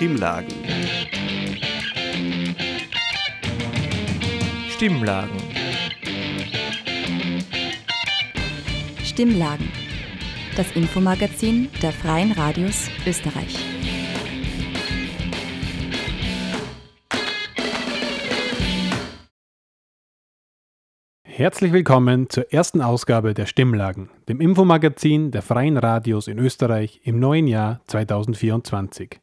Stimmlagen. Stimmlagen. Stimmlagen. Das Infomagazin der Freien Radios Österreich. Herzlich willkommen zur ersten Ausgabe der Stimmlagen, dem Infomagazin der Freien Radios in Österreich im neuen Jahr 2024.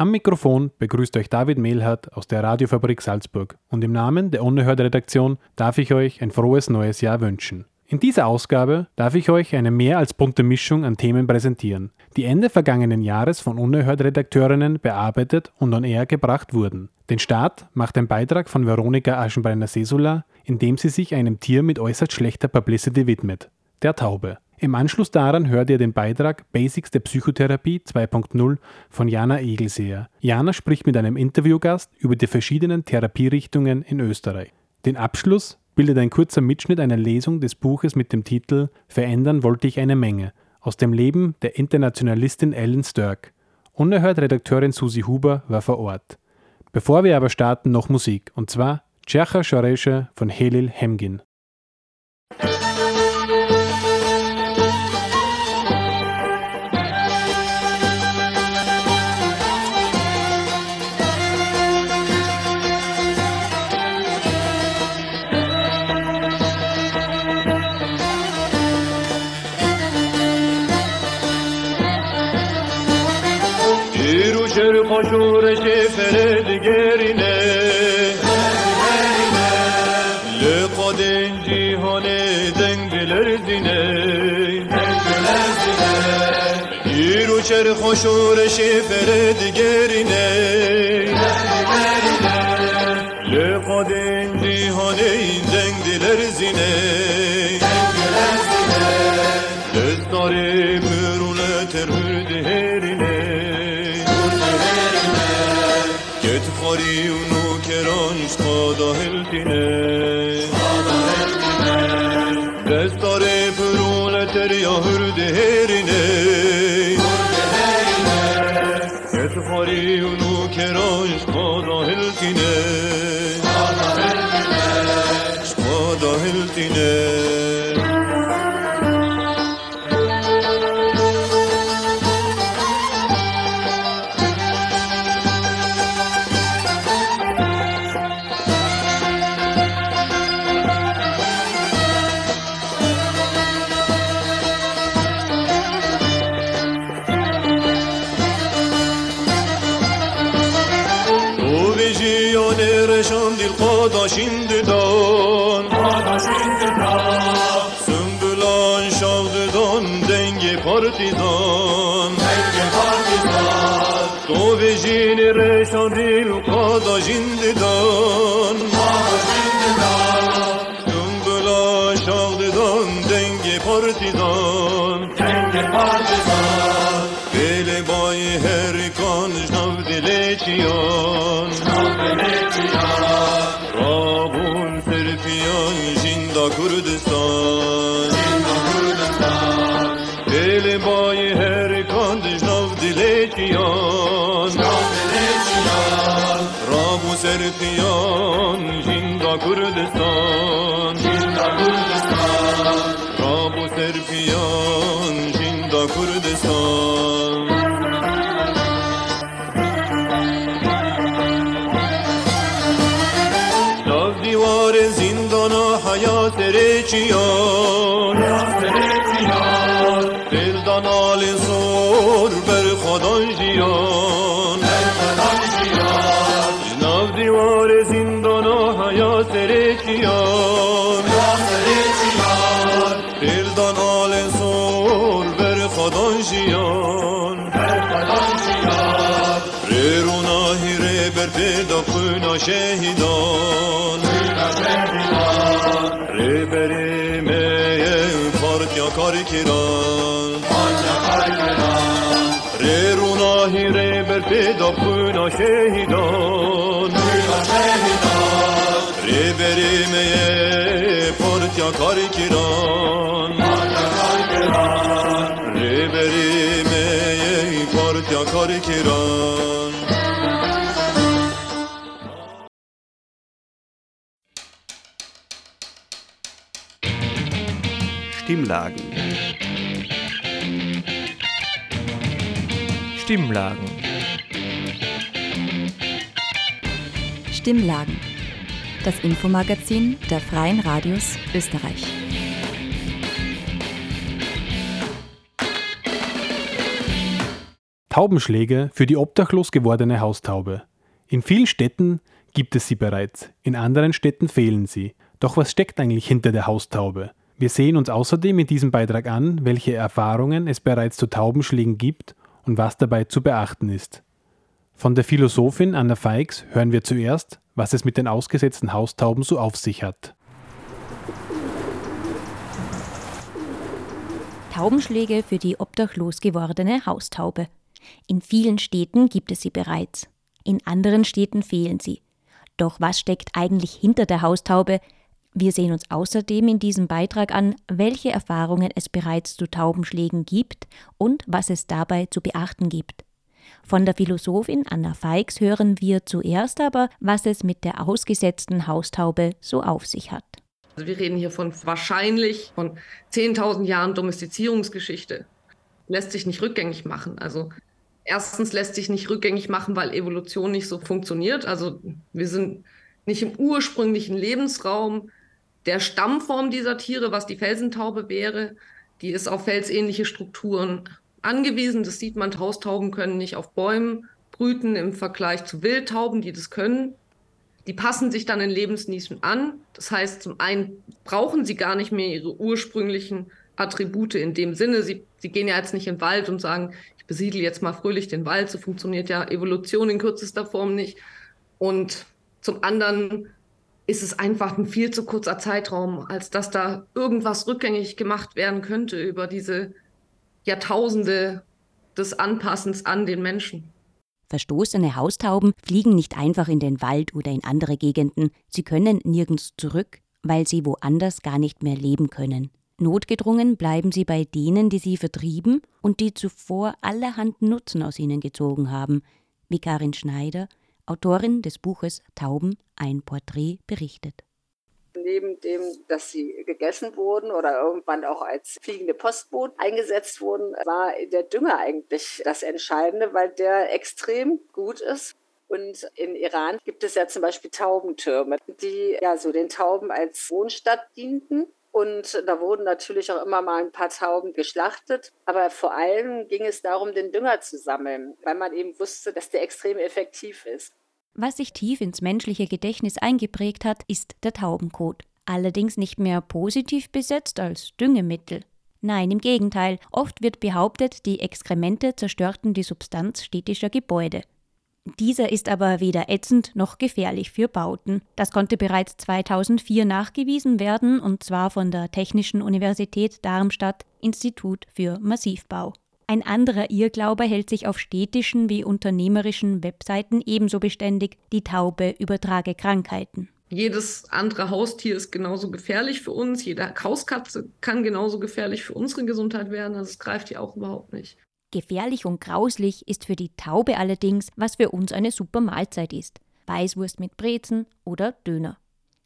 Am Mikrofon begrüßt euch David Mehlhardt aus der Radiofabrik Salzburg und im Namen der Unerhört-Redaktion darf ich euch ein frohes neues Jahr wünschen. In dieser Ausgabe darf ich euch eine mehr als bunte Mischung an Themen präsentieren, die Ende vergangenen Jahres von Unerhört-Redakteurinnen bearbeitet und on air gebracht wurden. Den Start macht ein Beitrag von Veronika Aschenbrenner-Sesula, in dem sie sich einem Tier mit äußerst schlechter Publicity widmet, der Taube. Im Anschluss daran hört ihr den Beitrag Basics der Psychotherapie 2.0 von Jana Egelseer. Jana spricht mit einem Interviewgast über die verschiedenen Therapierichtungen in Österreich. Den Abschluss bildet ein kurzer Mitschnitt einer Lesung des Buches mit dem Titel Verändern wollte ich eine Menge aus dem Leben der Internationalistin Ellen Sturck. Unerhört Redakteurin Susi Huber war vor Ort. Bevor wir aber starten, noch Musik, und zwar Tschacha Shoreshe von Helil Hemgin. Giden cihane dengeler dine Dengeler uçer hoşur şifere digerine Dengeler dine cihane dengeler zine Destare pürüle terhür deherine Get خاری اونو کرانش قادا هلتینه her ya hürdeherine Etfariyun u keraş kada heltine. Kada heltine. şimdi don. Sümbülan şavdı don dengi partidon To vejini reşanil kada şimdi don. herkant jnav dilekiyan Jnav dilekiyan Rabu sertiyan Jinda Kurdistan Jinda Kurdistan şehidon. Rehberi meyev fark yakar kiran. Rerunahi rehber peda pına şehidon. Rehberi meyev fark yakar kiran. Rehberi meyev fark yakar kiran. Stimmlagen. Stimmlagen. Stimmlagen. Das Infomagazin der Freien Radios Österreich. Taubenschläge für die obdachlos gewordene Haustaube. In vielen Städten gibt es sie bereits, in anderen Städten fehlen sie. Doch was steckt eigentlich hinter der Haustaube? Wir sehen uns außerdem in diesem Beitrag an, welche Erfahrungen es bereits zu Taubenschlägen gibt und was dabei zu beachten ist. Von der Philosophin Anna Feix hören wir zuerst, was es mit den ausgesetzten Haustauben so auf sich hat. Taubenschläge für die obdachlos gewordene Haustaube. In vielen Städten gibt es sie bereits. In anderen Städten fehlen sie. Doch was steckt eigentlich hinter der Haustaube? Wir sehen uns außerdem in diesem Beitrag an, welche Erfahrungen es bereits zu Taubenschlägen gibt und was es dabei zu beachten gibt. Von der Philosophin Anna Feix hören wir zuerst aber, was es mit der ausgesetzten Haustaube so auf sich hat. Also wir reden hier von wahrscheinlich von 10.000 Jahren Domestizierungsgeschichte. Lässt sich nicht rückgängig machen. Also erstens lässt sich nicht rückgängig machen, weil Evolution nicht so funktioniert. Also wir sind nicht im ursprünglichen Lebensraum der Stammform dieser Tiere, was die Felsentaube wäre. Die ist auf felsähnliche Strukturen angewiesen. Das sieht man, Haustauben können nicht auf Bäumen brüten im Vergleich zu Wildtauben, die das können. Die passen sich dann in Lebensnischen an. Das heißt, zum einen brauchen sie gar nicht mehr ihre ursprünglichen Attribute in dem Sinne. Sie, sie gehen ja jetzt nicht in den Wald und sagen, ich besiedle jetzt mal fröhlich den Wald. So funktioniert ja Evolution in kürzester Form nicht. Und zum anderen ist es einfach ein viel zu kurzer Zeitraum, als dass da irgendwas rückgängig gemacht werden könnte über diese Jahrtausende des Anpassens an den Menschen. Verstoßene Haustauben fliegen nicht einfach in den Wald oder in andere Gegenden, sie können nirgends zurück, weil sie woanders gar nicht mehr leben können. Notgedrungen bleiben sie bei denen, die sie vertrieben und die zuvor allerhand Nutzen aus ihnen gezogen haben, wie Karin Schneider, Autorin des Buches Tauben, ein Porträt, berichtet neben dem, dass sie gegessen wurden oder irgendwann auch als fliegende Postboot eingesetzt wurden, war der Dünger eigentlich das Entscheidende, weil der extrem gut ist. Und in Iran gibt es ja zum Beispiel Taubentürme, die ja so den Tauben als Wohnstadt dienten. Und da wurden natürlich auch immer mal ein paar Tauben geschlachtet. Aber vor allem ging es darum, den Dünger zu sammeln, weil man eben wusste, dass der extrem effektiv ist. Was sich tief ins menschliche Gedächtnis eingeprägt hat, ist der Taubenkot. Allerdings nicht mehr positiv besetzt als Düngemittel. Nein, im Gegenteil, oft wird behauptet, die Exkremente zerstörten die Substanz städtischer Gebäude. Dieser ist aber weder ätzend noch gefährlich für Bauten. Das konnte bereits 2004 nachgewiesen werden, und zwar von der Technischen Universität Darmstadt Institut für Massivbau. Ein anderer Irrglaube hält sich auf städtischen wie unternehmerischen Webseiten ebenso beständig, die Taube übertrage Krankheiten. Jedes andere Haustier ist genauso gefährlich für uns. Jede Hauskatze kann genauso gefährlich für unsere Gesundheit werden. Also es greift ja auch überhaupt nicht. Gefährlich und grauslich ist für die Taube allerdings, was für uns eine super Mahlzeit ist. Weißwurst mit Brezen oder Döner.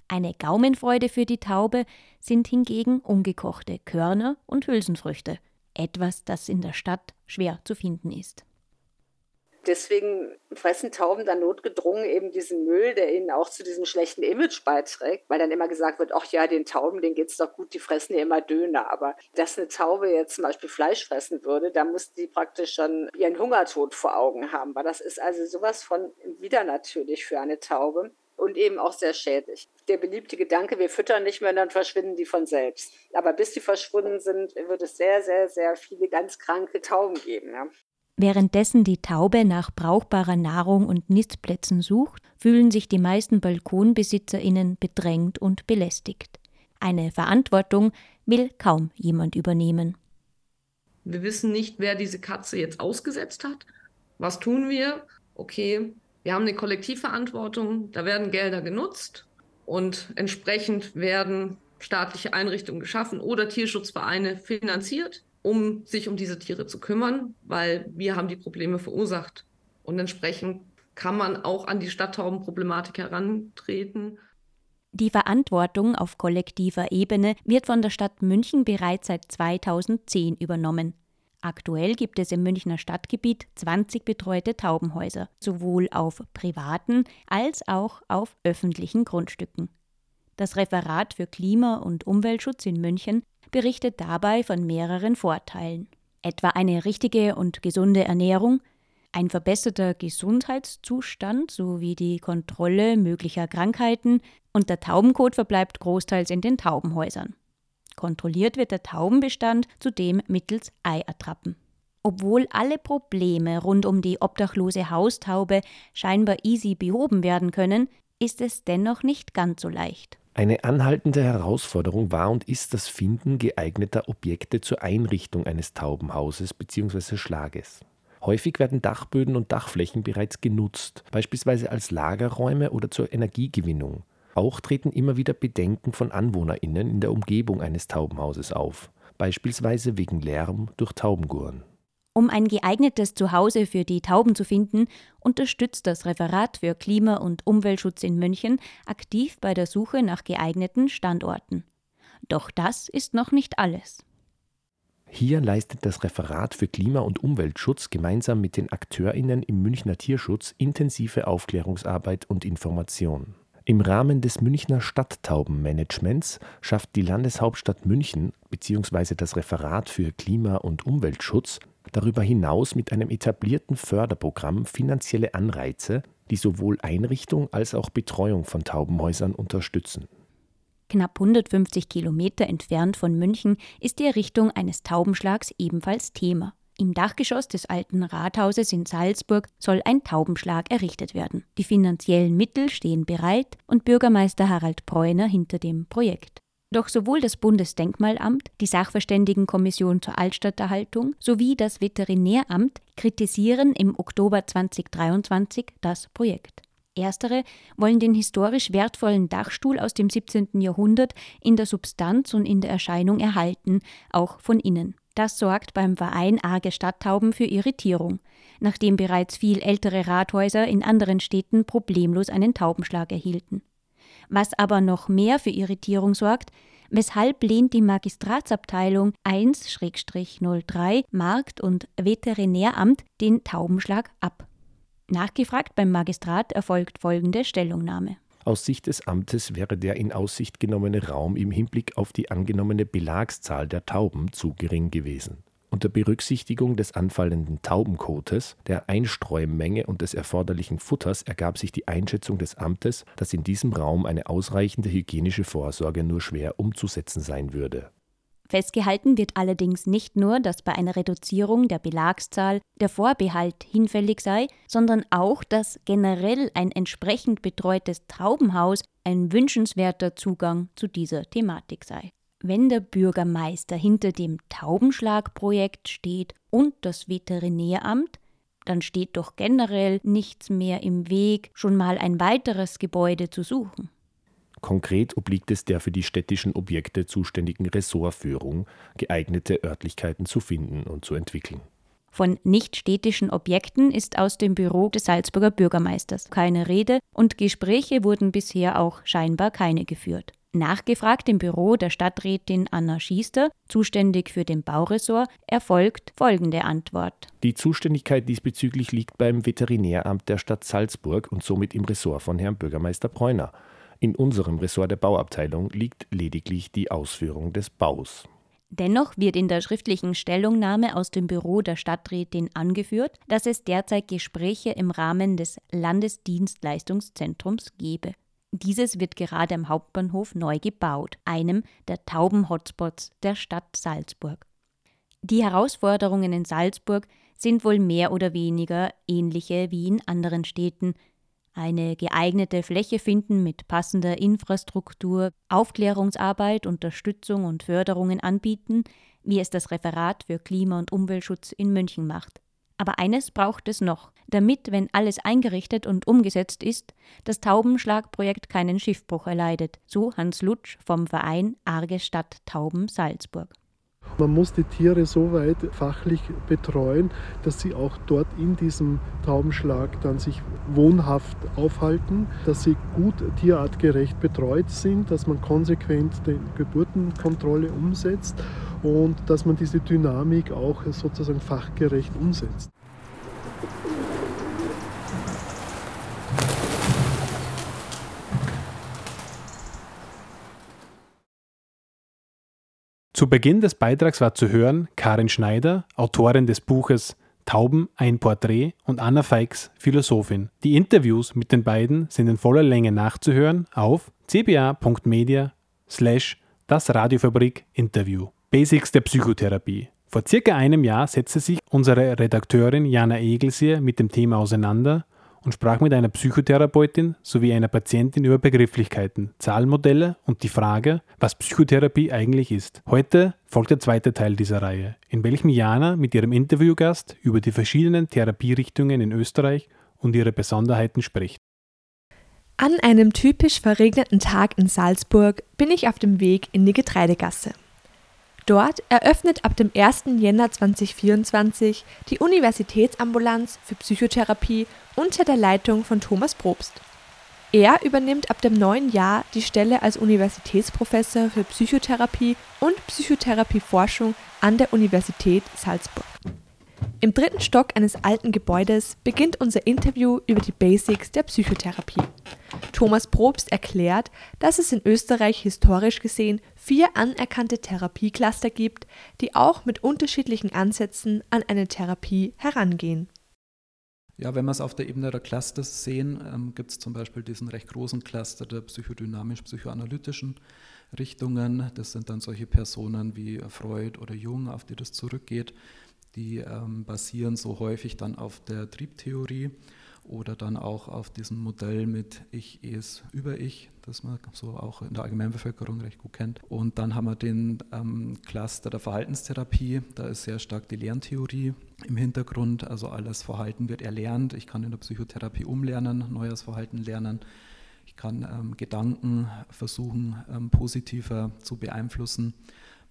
Eine Gaumenfreude für die Taube sind hingegen ungekochte Körner und Hülsenfrüchte etwas, das in der Stadt schwer zu finden ist. Deswegen fressen Tauben dann notgedrungen eben diesen Müll, der ihnen auch zu diesem schlechten Image beiträgt, weil dann immer gesagt wird, ach ja, den Tauben, denen geht es doch gut, die fressen ja immer Döner. Aber dass eine Taube jetzt zum Beispiel Fleisch fressen würde, da muss die praktisch schon ihren Hungertod vor Augen haben, weil das ist also sowas von wieder natürlich für eine Taube und eben auch sehr schädlich. Der beliebte Gedanke, wir füttern nicht mehr, dann verschwinden die von selbst. Aber bis die verschwunden sind, wird es sehr, sehr, sehr viele ganz kranke Tauben geben. Ja. Währenddessen die Taube nach brauchbarer Nahrung und Nistplätzen sucht, fühlen sich die meisten Balkonbesitzerinnen bedrängt und belästigt. Eine Verantwortung will kaum jemand übernehmen. Wir wissen nicht, wer diese Katze jetzt ausgesetzt hat. Was tun wir? Okay, wir haben eine Kollektivverantwortung, da werden Gelder genutzt und entsprechend werden staatliche Einrichtungen geschaffen oder Tierschutzvereine finanziert, um sich um diese Tiere zu kümmern, weil wir haben die Probleme verursacht. Und entsprechend kann man auch an die Stadttaubenproblematik herantreten. Die Verantwortung auf kollektiver Ebene wird von der Stadt München bereits seit 2010 übernommen. Aktuell gibt es im Münchner Stadtgebiet 20 betreute Taubenhäuser, sowohl auf privaten als auch auf öffentlichen Grundstücken. Das Referat für Klima- und Umweltschutz in München berichtet dabei von mehreren Vorteilen, etwa eine richtige und gesunde Ernährung, ein verbesserter Gesundheitszustand sowie die Kontrolle möglicher Krankheiten und der Taubenkot verbleibt großteils in den Taubenhäusern. Kontrolliert wird der Taubenbestand zudem mittels Eiattrappen. Obwohl alle Probleme rund um die obdachlose Haustaube scheinbar easy behoben werden können, ist es dennoch nicht ganz so leicht. Eine anhaltende Herausforderung war und ist das Finden geeigneter Objekte zur Einrichtung eines Taubenhauses bzw. Schlages. Häufig werden Dachböden und Dachflächen bereits genutzt, beispielsweise als Lagerräume oder zur Energiegewinnung. Auch treten immer wieder Bedenken von AnwohnerInnen in der Umgebung eines Taubenhauses auf, beispielsweise wegen Lärm durch Taubengurren. Um ein geeignetes Zuhause für die Tauben zu finden, unterstützt das Referat für Klima- und Umweltschutz in München aktiv bei der Suche nach geeigneten Standorten. Doch das ist noch nicht alles. Hier leistet das Referat für Klima- und Umweltschutz gemeinsam mit den AkteurInnen im Münchner Tierschutz intensive Aufklärungsarbeit und Information. Im Rahmen des Münchner Stadttaubenmanagements schafft die Landeshauptstadt München bzw. das Referat für Klima- und Umweltschutz darüber hinaus mit einem etablierten Förderprogramm finanzielle Anreize, die sowohl Einrichtung als auch Betreuung von Taubenhäusern unterstützen. Knapp 150 Kilometer entfernt von München ist die Errichtung eines Taubenschlags ebenfalls Thema. Im Dachgeschoss des alten Rathauses in Salzburg soll ein Taubenschlag errichtet werden. Die finanziellen Mittel stehen bereit und Bürgermeister Harald Bräuner hinter dem Projekt. Doch sowohl das Bundesdenkmalamt, die Sachverständigenkommission zur Altstadterhaltung sowie das Veterinäramt kritisieren im Oktober 2023 das Projekt. Erstere wollen den historisch wertvollen Dachstuhl aus dem 17. Jahrhundert in der Substanz und in der Erscheinung erhalten, auch von innen. Das sorgt beim Verein Arge Stadttauben für Irritierung, nachdem bereits viel ältere Rathäuser in anderen Städten problemlos einen Taubenschlag erhielten. Was aber noch mehr für Irritierung sorgt, weshalb lehnt die Magistratsabteilung 1-03 Markt- und Veterinäramt den Taubenschlag ab. Nachgefragt beim Magistrat erfolgt folgende Stellungnahme. Aus Sicht des Amtes wäre der in Aussicht genommene Raum im Hinblick auf die angenommene Belagszahl der Tauben zu gering gewesen. Unter Berücksichtigung des anfallenden Taubenkotes, der Einstreumenge und des erforderlichen Futters ergab sich die Einschätzung des Amtes, dass in diesem Raum eine ausreichende hygienische Vorsorge nur schwer umzusetzen sein würde. Festgehalten wird allerdings nicht nur, dass bei einer Reduzierung der Belagszahl der Vorbehalt hinfällig sei, sondern auch, dass generell ein entsprechend betreutes Taubenhaus ein wünschenswerter Zugang zu dieser Thematik sei. Wenn der Bürgermeister hinter dem Taubenschlagprojekt steht und das Veterinäramt, dann steht doch generell nichts mehr im Weg, schon mal ein weiteres Gebäude zu suchen. Konkret obliegt es der für die städtischen Objekte zuständigen Ressortführung, geeignete Örtlichkeiten zu finden und zu entwickeln. Von nichtstädtischen Objekten ist aus dem Büro des Salzburger Bürgermeisters keine Rede und Gespräche wurden bisher auch scheinbar keine geführt. Nachgefragt im Büro der Stadträtin Anna Schiester, zuständig für den Bauressort, erfolgt folgende Antwort. Die Zuständigkeit diesbezüglich liegt beim Veterinäramt der Stadt Salzburg und somit im Ressort von Herrn Bürgermeister Bräuner. In unserem Ressort der Bauabteilung liegt lediglich die Ausführung des Baus. Dennoch wird in der schriftlichen Stellungnahme aus dem Büro der Stadträtin angeführt, dass es derzeit Gespräche im Rahmen des Landesdienstleistungszentrums gebe. Dieses wird gerade am Hauptbahnhof neu gebaut, einem der Tauben-Hotspots der Stadt Salzburg. Die Herausforderungen in Salzburg sind wohl mehr oder weniger ähnliche wie in anderen Städten. Eine geeignete Fläche finden mit passender Infrastruktur, Aufklärungsarbeit, Unterstützung und Förderungen anbieten, wie es das Referat für Klima- und Umweltschutz in München macht. Aber eines braucht es noch, damit, wenn alles eingerichtet und umgesetzt ist, das Taubenschlagprojekt keinen Schiffbruch erleidet, so Hans Lutsch vom Verein Arge Stadt Tauben Salzburg. Man muss die Tiere so weit fachlich betreuen, dass sie auch dort in diesem Taubenschlag dann sich wohnhaft aufhalten, dass sie gut tierartgerecht betreut sind, dass man konsequent die Geburtenkontrolle umsetzt und dass man diese Dynamik auch sozusagen fachgerecht umsetzt. Zu Beginn des Beitrags war zu hören Karin Schneider, Autorin des Buches Tauben, ein Porträt und Anna Feix, Philosophin. Die Interviews mit den beiden sind in voller Länge nachzuhören auf cba.media slash das Radiofabrik Interview. Basics der Psychotherapie. Vor circa einem Jahr setzte sich unsere Redakteurin Jana Egelsier mit dem Thema auseinander und sprach mit einer Psychotherapeutin sowie einer Patientin über Begrifflichkeiten, Zahlmodelle und die Frage, was Psychotherapie eigentlich ist. Heute folgt der zweite Teil dieser Reihe, in welchem Jana mit ihrem Interviewgast über die verschiedenen Therapierichtungen in Österreich und ihre Besonderheiten spricht. An einem typisch verregneten Tag in Salzburg bin ich auf dem Weg in die Getreidegasse. Dort eröffnet ab dem 1. Jänner 2024 die Universitätsambulanz für Psychotherapie unter der Leitung von Thomas Probst. Er übernimmt ab dem neuen Jahr die Stelle als Universitätsprofessor für Psychotherapie und Psychotherapieforschung an der Universität Salzburg. Im dritten Stock eines alten Gebäudes beginnt unser Interview über die Basics der Psychotherapie. Thomas Probst erklärt, dass es in Österreich historisch gesehen vier anerkannte Therapiecluster gibt, die auch mit unterschiedlichen Ansätzen an eine Therapie herangehen. Ja, wenn wir es auf der Ebene der Clusters sehen, ähm, gibt es zum Beispiel diesen recht großen Cluster der psychodynamisch-psychoanalytischen Richtungen. Das sind dann solche Personen wie Freud oder Jung, auf die das zurückgeht die ähm, basieren so häufig dann auf der Triebtheorie oder dann auch auf diesem Modell mit Ich, Es, Über-Ich, das man so auch in der Allgemeinbevölkerung recht gut kennt. Und dann haben wir den ähm, Cluster der Verhaltenstherapie, da ist sehr stark die Lerntheorie im Hintergrund, also alles Verhalten wird erlernt. Ich kann in der Psychotherapie umlernen, neues Verhalten lernen. Ich kann ähm, Gedanken versuchen, ähm, positiver zu beeinflussen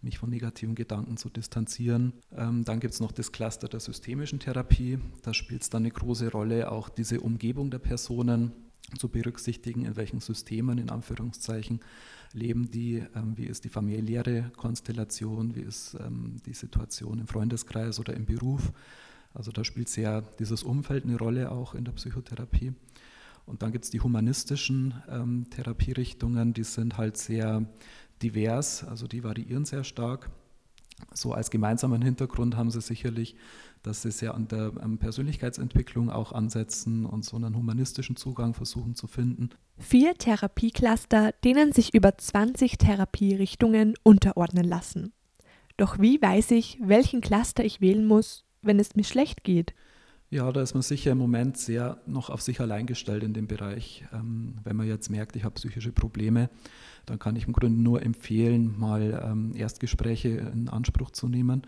mich von negativen Gedanken zu distanzieren. Ähm, dann gibt es noch das Cluster der systemischen Therapie. Da spielt es dann eine große Rolle, auch diese Umgebung der Personen zu berücksichtigen, in welchen Systemen, in Anführungszeichen, leben die, ähm, wie ist die familiäre Konstellation, wie ist ähm, die Situation im Freundeskreis oder im Beruf. Also da spielt sehr dieses Umfeld eine Rolle auch in der Psychotherapie. Und dann gibt es die humanistischen ähm, Therapierichtungen, die sind halt sehr divers, also die variieren sehr stark. So als gemeinsamen Hintergrund haben sie sicherlich, dass sie sehr an der Persönlichkeitsentwicklung auch ansetzen und so einen humanistischen Zugang versuchen zu finden. Vier Therapiecluster, denen sich über 20 Therapierichtungen unterordnen lassen. Doch wie weiß ich, welchen Cluster ich wählen muss, wenn es mir schlecht geht? Ja, da ist man sicher im Moment sehr noch auf sich allein gestellt in dem Bereich. Ähm, wenn man jetzt merkt, ich habe psychische Probleme, dann kann ich im Grunde nur empfehlen, mal ähm, Erstgespräche in Anspruch zu nehmen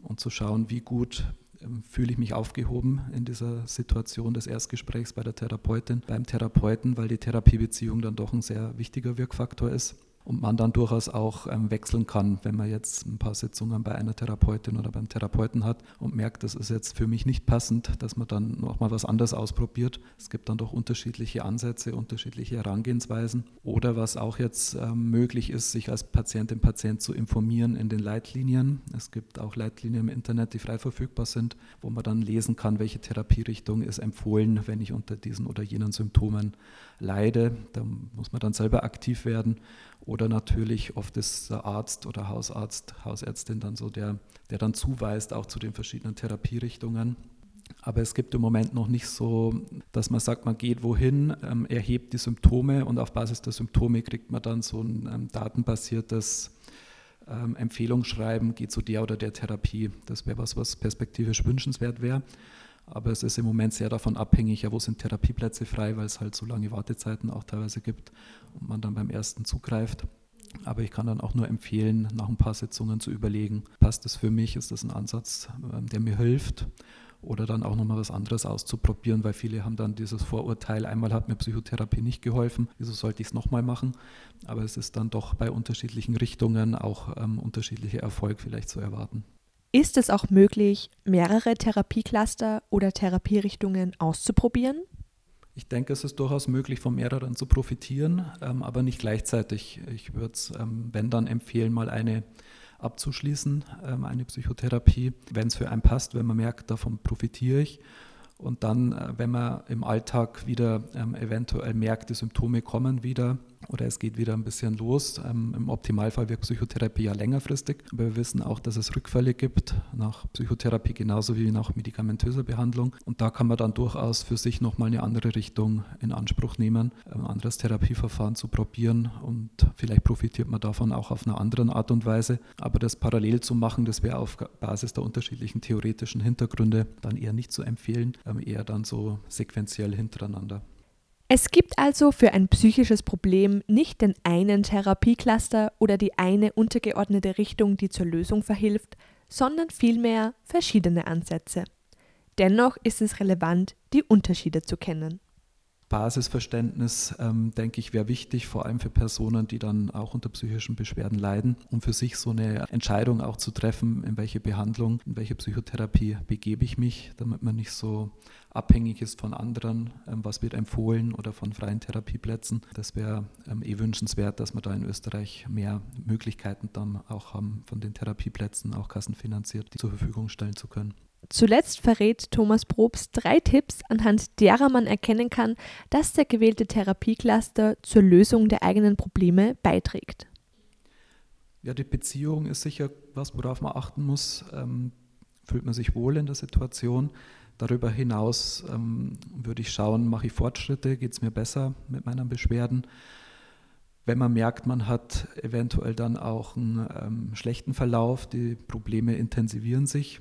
und zu schauen, wie gut ähm, fühle ich mich aufgehoben in dieser Situation des Erstgesprächs bei der Therapeutin, beim Therapeuten, weil die Therapiebeziehung dann doch ein sehr wichtiger Wirkfaktor ist und man dann durchaus auch ähm, wechseln kann, wenn man jetzt ein paar Sitzungen bei einer Therapeutin oder beim Therapeuten hat und merkt, das ist jetzt für mich nicht passend, dass man dann nochmal was anderes ausprobiert. Es gibt dann doch unterschiedliche Ansätze, unterschiedliche Herangehensweisen. Oder was auch jetzt ähm, möglich ist, sich als Patientin, Patient zu informieren in den Leitlinien. Es gibt auch Leitlinien im Internet, die frei verfügbar sind, wo man dann lesen kann, welche Therapierichtung ist empfohlen, wenn ich unter diesen oder jenen Symptomen leide. Da muss man dann selber aktiv werden oder natürlich oft ist der Arzt oder Hausarzt, Hausärztin dann so der, der dann zuweist auch zu den verschiedenen Therapierichtungen. Aber es gibt im Moment noch nicht so, dass man sagt, man geht wohin, ähm, erhebt die Symptome und auf Basis der Symptome kriegt man dann so ein ähm, datenbasiertes ähm, Empfehlungsschreiben, geht zu der oder der Therapie. Das wäre was, was perspektivisch wünschenswert wäre. Aber es ist im Moment sehr davon abhängig, ja, wo sind Therapieplätze frei, weil es halt so lange Wartezeiten auch teilweise gibt und man dann beim ersten zugreift. Aber ich kann dann auch nur empfehlen, nach ein paar Sitzungen zu überlegen, passt das für mich, ist das ein Ansatz, ähm, der mir hilft oder dann auch nochmal was anderes auszuprobieren, weil viele haben dann dieses Vorurteil, einmal hat mir Psychotherapie nicht geholfen, wieso sollte ich es nochmal machen? Aber es ist dann doch bei unterschiedlichen Richtungen auch ähm, unterschiedlicher Erfolg vielleicht zu erwarten. Ist es auch möglich, mehrere Therapiecluster oder Therapierichtungen auszuprobieren? Ich denke, es ist durchaus möglich, von mehreren zu profitieren, ähm, aber nicht gleichzeitig. Ich würde es, ähm, wenn dann, empfehlen, mal eine abzuschließen, ähm, eine Psychotherapie, wenn es für einen passt, wenn man merkt, davon profitiere ich. Und dann, äh, wenn man im Alltag wieder ähm, eventuell merkt, die Symptome kommen wieder, oder es geht wieder ein bisschen los. Ähm, Im Optimalfall wirkt Psychotherapie ja längerfristig, aber wir wissen auch, dass es Rückfälle gibt nach Psychotherapie genauso wie nach medikamentöser Behandlung. Und da kann man dann durchaus für sich nochmal eine andere Richtung in Anspruch nehmen, ein anderes Therapieverfahren zu probieren und vielleicht profitiert man davon auch auf eine andere Art und Weise. Aber das parallel zu machen, das wäre auf Basis der unterschiedlichen theoretischen Hintergründe dann eher nicht zu empfehlen, ähm, eher dann so sequenziell hintereinander. Es gibt also für ein psychisches Problem nicht den einen Therapiecluster oder die eine untergeordnete Richtung, die zur Lösung verhilft, sondern vielmehr verschiedene Ansätze. Dennoch ist es relevant, die Unterschiede zu kennen. Basisverständnis, ähm, denke ich, wäre wichtig, vor allem für Personen, die dann auch unter psychischen Beschwerden leiden, um für sich so eine Entscheidung auch zu treffen, in welche Behandlung, in welche Psychotherapie begebe ich mich, damit man nicht so abhängig ist von anderen, ähm, was wird empfohlen oder von freien Therapieplätzen. Das wäre ähm, eh wünschenswert, dass wir da in Österreich mehr Möglichkeiten dann auch haben, von den Therapieplätzen auch kassenfinanziert, zur Verfügung stellen zu können. Zuletzt verrät Thomas Probst drei Tipps, anhand derer man erkennen kann, dass der gewählte Therapiecluster zur Lösung der eigenen Probleme beiträgt. Ja, die Beziehung ist sicher was, worauf man achten muss. Ähm, fühlt man sich wohl in der Situation? Darüber hinaus ähm, würde ich schauen, mache ich Fortschritte, geht es mir besser mit meinen Beschwerden? Wenn man merkt, man hat eventuell dann auch einen ähm, schlechten Verlauf, die Probleme intensivieren sich,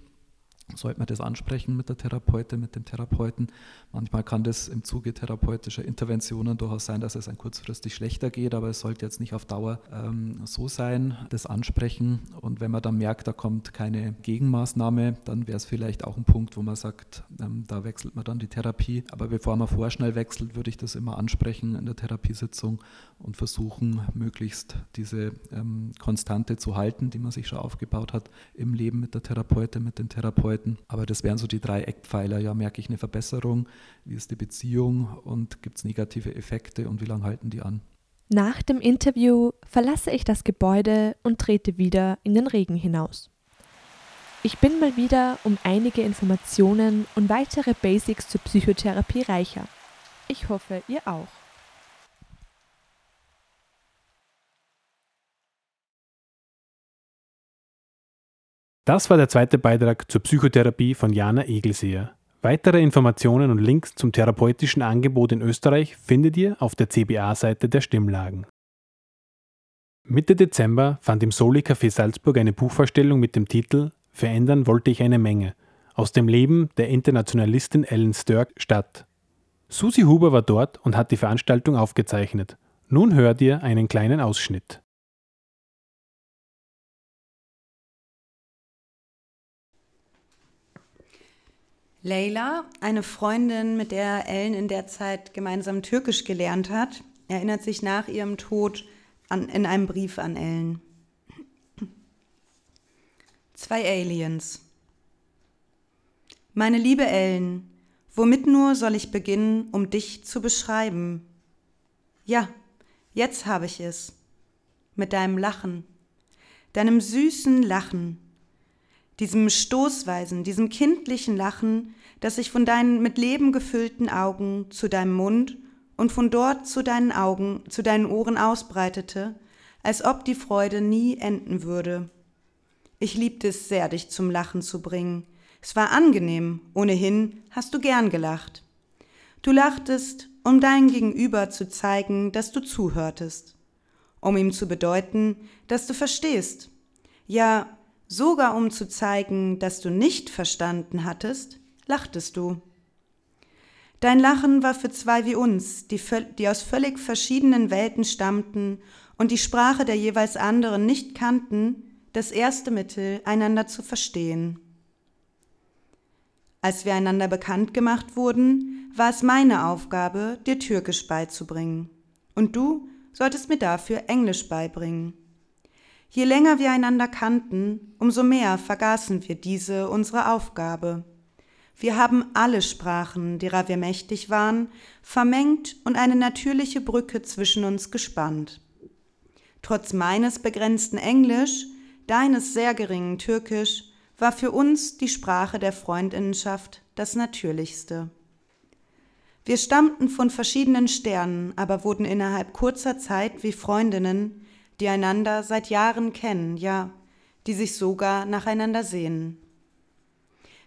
sollte man das ansprechen mit der Therapeutin, mit dem Therapeuten. Manchmal kann das im Zuge therapeutischer Interventionen durchaus sein, dass es ein kurzfristig schlechter geht, aber es sollte jetzt nicht auf Dauer ähm, so sein, das ansprechen. Und wenn man dann merkt, da kommt keine Gegenmaßnahme, dann wäre es vielleicht auch ein Punkt, wo man sagt, ähm, da wechselt man dann die Therapie. Aber bevor man vorschnell wechselt, würde ich das immer ansprechen in der Therapiesitzung und versuchen, möglichst diese ähm, Konstante zu halten, die man sich schon aufgebaut hat im Leben mit der Therapeutin, mit den Therapeuten arbeiten. Aber das wären so die drei Eckpfeiler. Ja, merke ich eine Verbesserung? Wie ist die Beziehung? Und gibt es negative Effekte? Und wie lange halten die an? Nach dem Interview verlasse ich das Gebäude und trete wieder in den Regen hinaus. Ich bin mal wieder um einige Informationen und weitere Basics zur Psychotherapie reicher. Ich hoffe, ihr auch. Das war der zweite Beitrag zur Psychotherapie von Jana Egelseher. Weitere Informationen und Links zum therapeutischen Angebot in Österreich findet ihr auf der CBA-Seite der Stimmlagen. Mitte Dezember fand im Soli Café Salzburg eine Buchvorstellung mit dem Titel Verändern wollte ich eine Menge aus dem Leben der Internationalistin Ellen Sturck statt. Susi Huber war dort und hat die Veranstaltung aufgezeichnet. Nun hört ihr einen kleinen Ausschnitt. Leila, eine Freundin, mit der Ellen in der Zeit gemeinsam Türkisch gelernt hat, erinnert sich nach ihrem Tod an, in einem Brief an Ellen. Zwei Aliens. Meine liebe Ellen, womit nur soll ich beginnen, um dich zu beschreiben? Ja, jetzt habe ich es. Mit deinem Lachen, deinem süßen Lachen diesem stoßweisen, diesem kindlichen Lachen, das sich von deinen mit Leben gefüllten Augen zu deinem Mund und von dort zu deinen Augen, zu deinen Ohren ausbreitete, als ob die Freude nie enden würde. Ich liebte es sehr, dich zum Lachen zu bringen. Es war angenehm, ohnehin hast du gern gelacht. Du lachtest, um dein Gegenüber zu zeigen, dass du zuhörtest, um ihm zu bedeuten, dass du verstehst, ja, sogar um zu zeigen, dass du nicht verstanden hattest, lachtest du. Dein Lachen war für zwei wie uns, die, die, aus völlig verschiedenen Welten stammten und die Sprache der jeweils anderen nicht kannten, das erste Mittel, einander zu verstehen. Als wir einander bekannt gemacht wurden, war es meine Aufgabe, dir Türkisch beizubringen. Und du solltest mir dafür Englisch beibringen. Je länger wir einander kannten, umso mehr vergaßen wir diese unsere Aufgabe. Wir haben alle Sprachen, derer wir mächtig waren, vermengt und eine natürliche Brücke zwischen uns gespannt. Trotz meines begrenzten Englisch, deines sehr geringen Türkisch, war für uns die Sprache der Freundinnenschaft das Natürlichste. Wir stammten von verschiedenen Sternen, aber wurden innerhalb kurzer Zeit wie Freundinnen, die einander seit Jahren kennen, ja, die sich sogar nacheinander sehnen.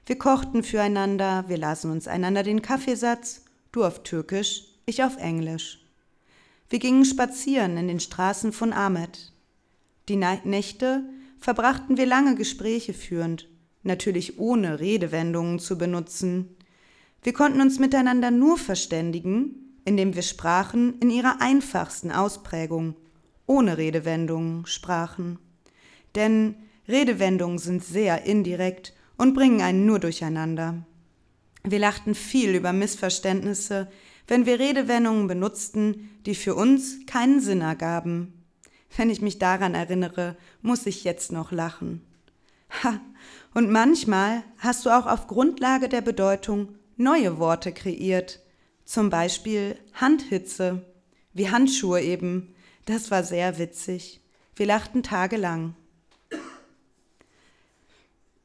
Wir kochten füreinander, wir lasen uns einander den Kaffeesatz, du auf Türkisch, ich auf Englisch. Wir gingen spazieren in den Straßen von Ahmed. Die Nächte verbrachten wir lange Gespräche führend, natürlich ohne Redewendungen zu benutzen. Wir konnten uns miteinander nur verständigen, indem wir sprachen in ihrer einfachsten Ausprägung, ohne Redewendungen sprachen. Denn Redewendungen sind sehr indirekt und bringen einen nur durcheinander. Wir lachten viel über Missverständnisse, wenn wir Redewendungen benutzten, die für uns keinen Sinn ergaben. Wenn ich mich daran erinnere, muss ich jetzt noch lachen. Ha, und manchmal hast du auch auf Grundlage der Bedeutung neue Worte kreiert. Zum Beispiel Handhitze, wie Handschuhe eben. Das war sehr witzig. Wir lachten tagelang.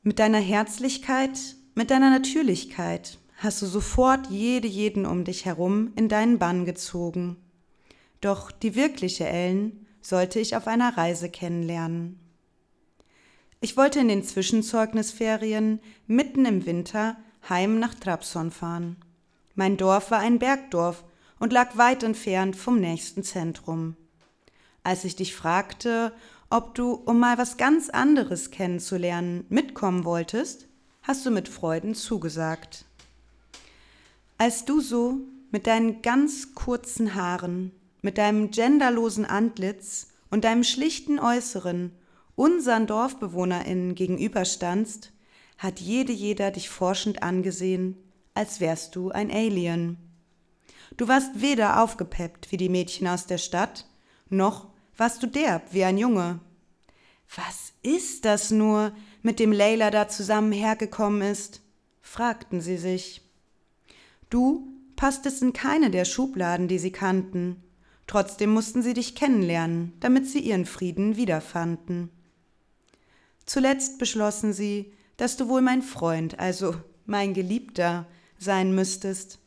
Mit deiner Herzlichkeit, mit deiner Natürlichkeit hast du sofort jede jeden um dich herum in deinen Bann gezogen. Doch die wirkliche Ellen sollte ich auf einer Reise kennenlernen. Ich wollte in den Zwischenzeugnisferien mitten im Winter heim nach Trabzon fahren. Mein Dorf war ein Bergdorf und lag weit entfernt vom nächsten Zentrum. Als ich dich fragte, ob du, um mal was ganz anderes kennenzulernen, mitkommen wolltest, hast du mit Freuden zugesagt. Als du so mit deinen ganz kurzen Haaren, mit deinem genderlosen Antlitz und deinem schlichten Äußeren unseren DorfbewohnerInnen gegenüberstandst, hat jede jeder dich forschend angesehen, als wärst du ein Alien. Du warst weder aufgepeppt wie die Mädchen aus der Stadt, noch warst du derb wie ein Junge. Was ist das nur, mit dem Leila da zusammen hergekommen ist? fragten sie sich. Du passtest in keine der Schubladen, die sie kannten. Trotzdem mussten sie dich kennenlernen, damit sie ihren Frieden wiederfanden. Zuletzt beschlossen sie, dass du wohl mein Freund, also mein Geliebter, sein müsstest.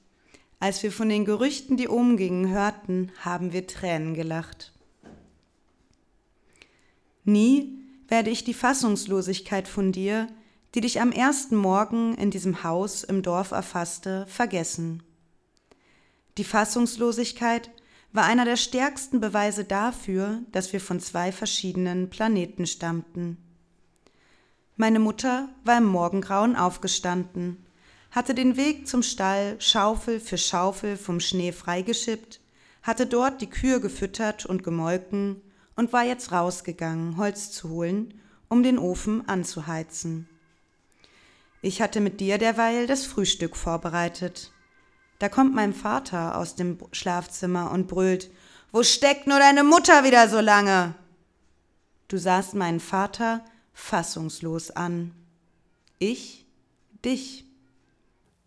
Als wir von den Gerüchten, die umgingen, hörten, haben wir Tränen gelacht. Nie werde ich die Fassungslosigkeit von dir, die dich am ersten Morgen in diesem Haus im Dorf erfasste, vergessen. Die Fassungslosigkeit war einer der stärksten Beweise dafür, dass wir von zwei verschiedenen Planeten stammten. Meine Mutter war im Morgengrauen aufgestanden, hatte den Weg zum Stall Schaufel für Schaufel vom Schnee freigeschippt, hatte dort die Kühe gefüttert und gemolken und war jetzt rausgegangen, Holz zu holen, um den Ofen anzuheizen. Ich hatte mit dir derweil das Frühstück vorbereitet. Da kommt mein Vater aus dem Schlafzimmer und brüllt, Wo steckt nur deine Mutter wieder so lange? Du sahst meinen Vater fassungslos an. Ich dich.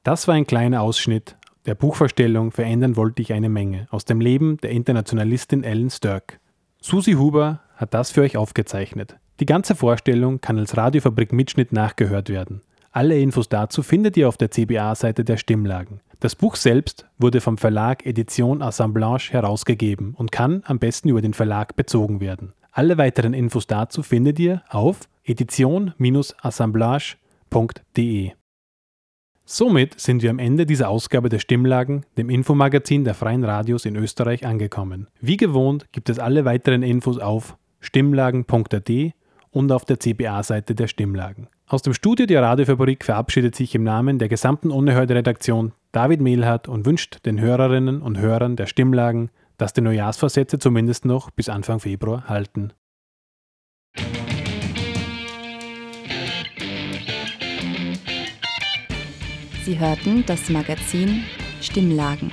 Das war ein kleiner Ausschnitt der Buchvorstellung Verändern wollte ich eine Menge aus dem Leben der Internationalistin Ellen Stirk. Susi Huber hat das für euch aufgezeichnet. Die ganze Vorstellung kann als Radiofabrik Mitschnitt nachgehört werden. Alle Infos dazu findet ihr auf der CBA-Seite der Stimmlagen. Das Buch selbst wurde vom Verlag Edition Assemblage herausgegeben und kann am besten über den Verlag bezogen werden. Alle weiteren Infos dazu findet ihr auf edition-assemblage.de. Somit sind wir am Ende dieser Ausgabe der Stimmlagen, dem Infomagazin der Freien Radios in Österreich, angekommen. Wie gewohnt gibt es alle weiteren Infos auf stimmlagen.at und auf der CBA-Seite der Stimmlagen. Aus dem Studio der Radiofabrik verabschiedet sich im Namen der gesamten Unerhörte-Redaktion David Mehlhardt und wünscht den Hörerinnen und Hörern der Stimmlagen, dass die Neujahrsvorsätze zumindest noch bis Anfang Februar halten. Sie hörten das Magazin Stimmlagen.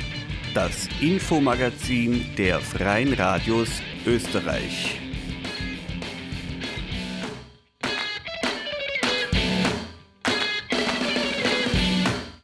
Das Infomagazin der Freien Radios Österreich.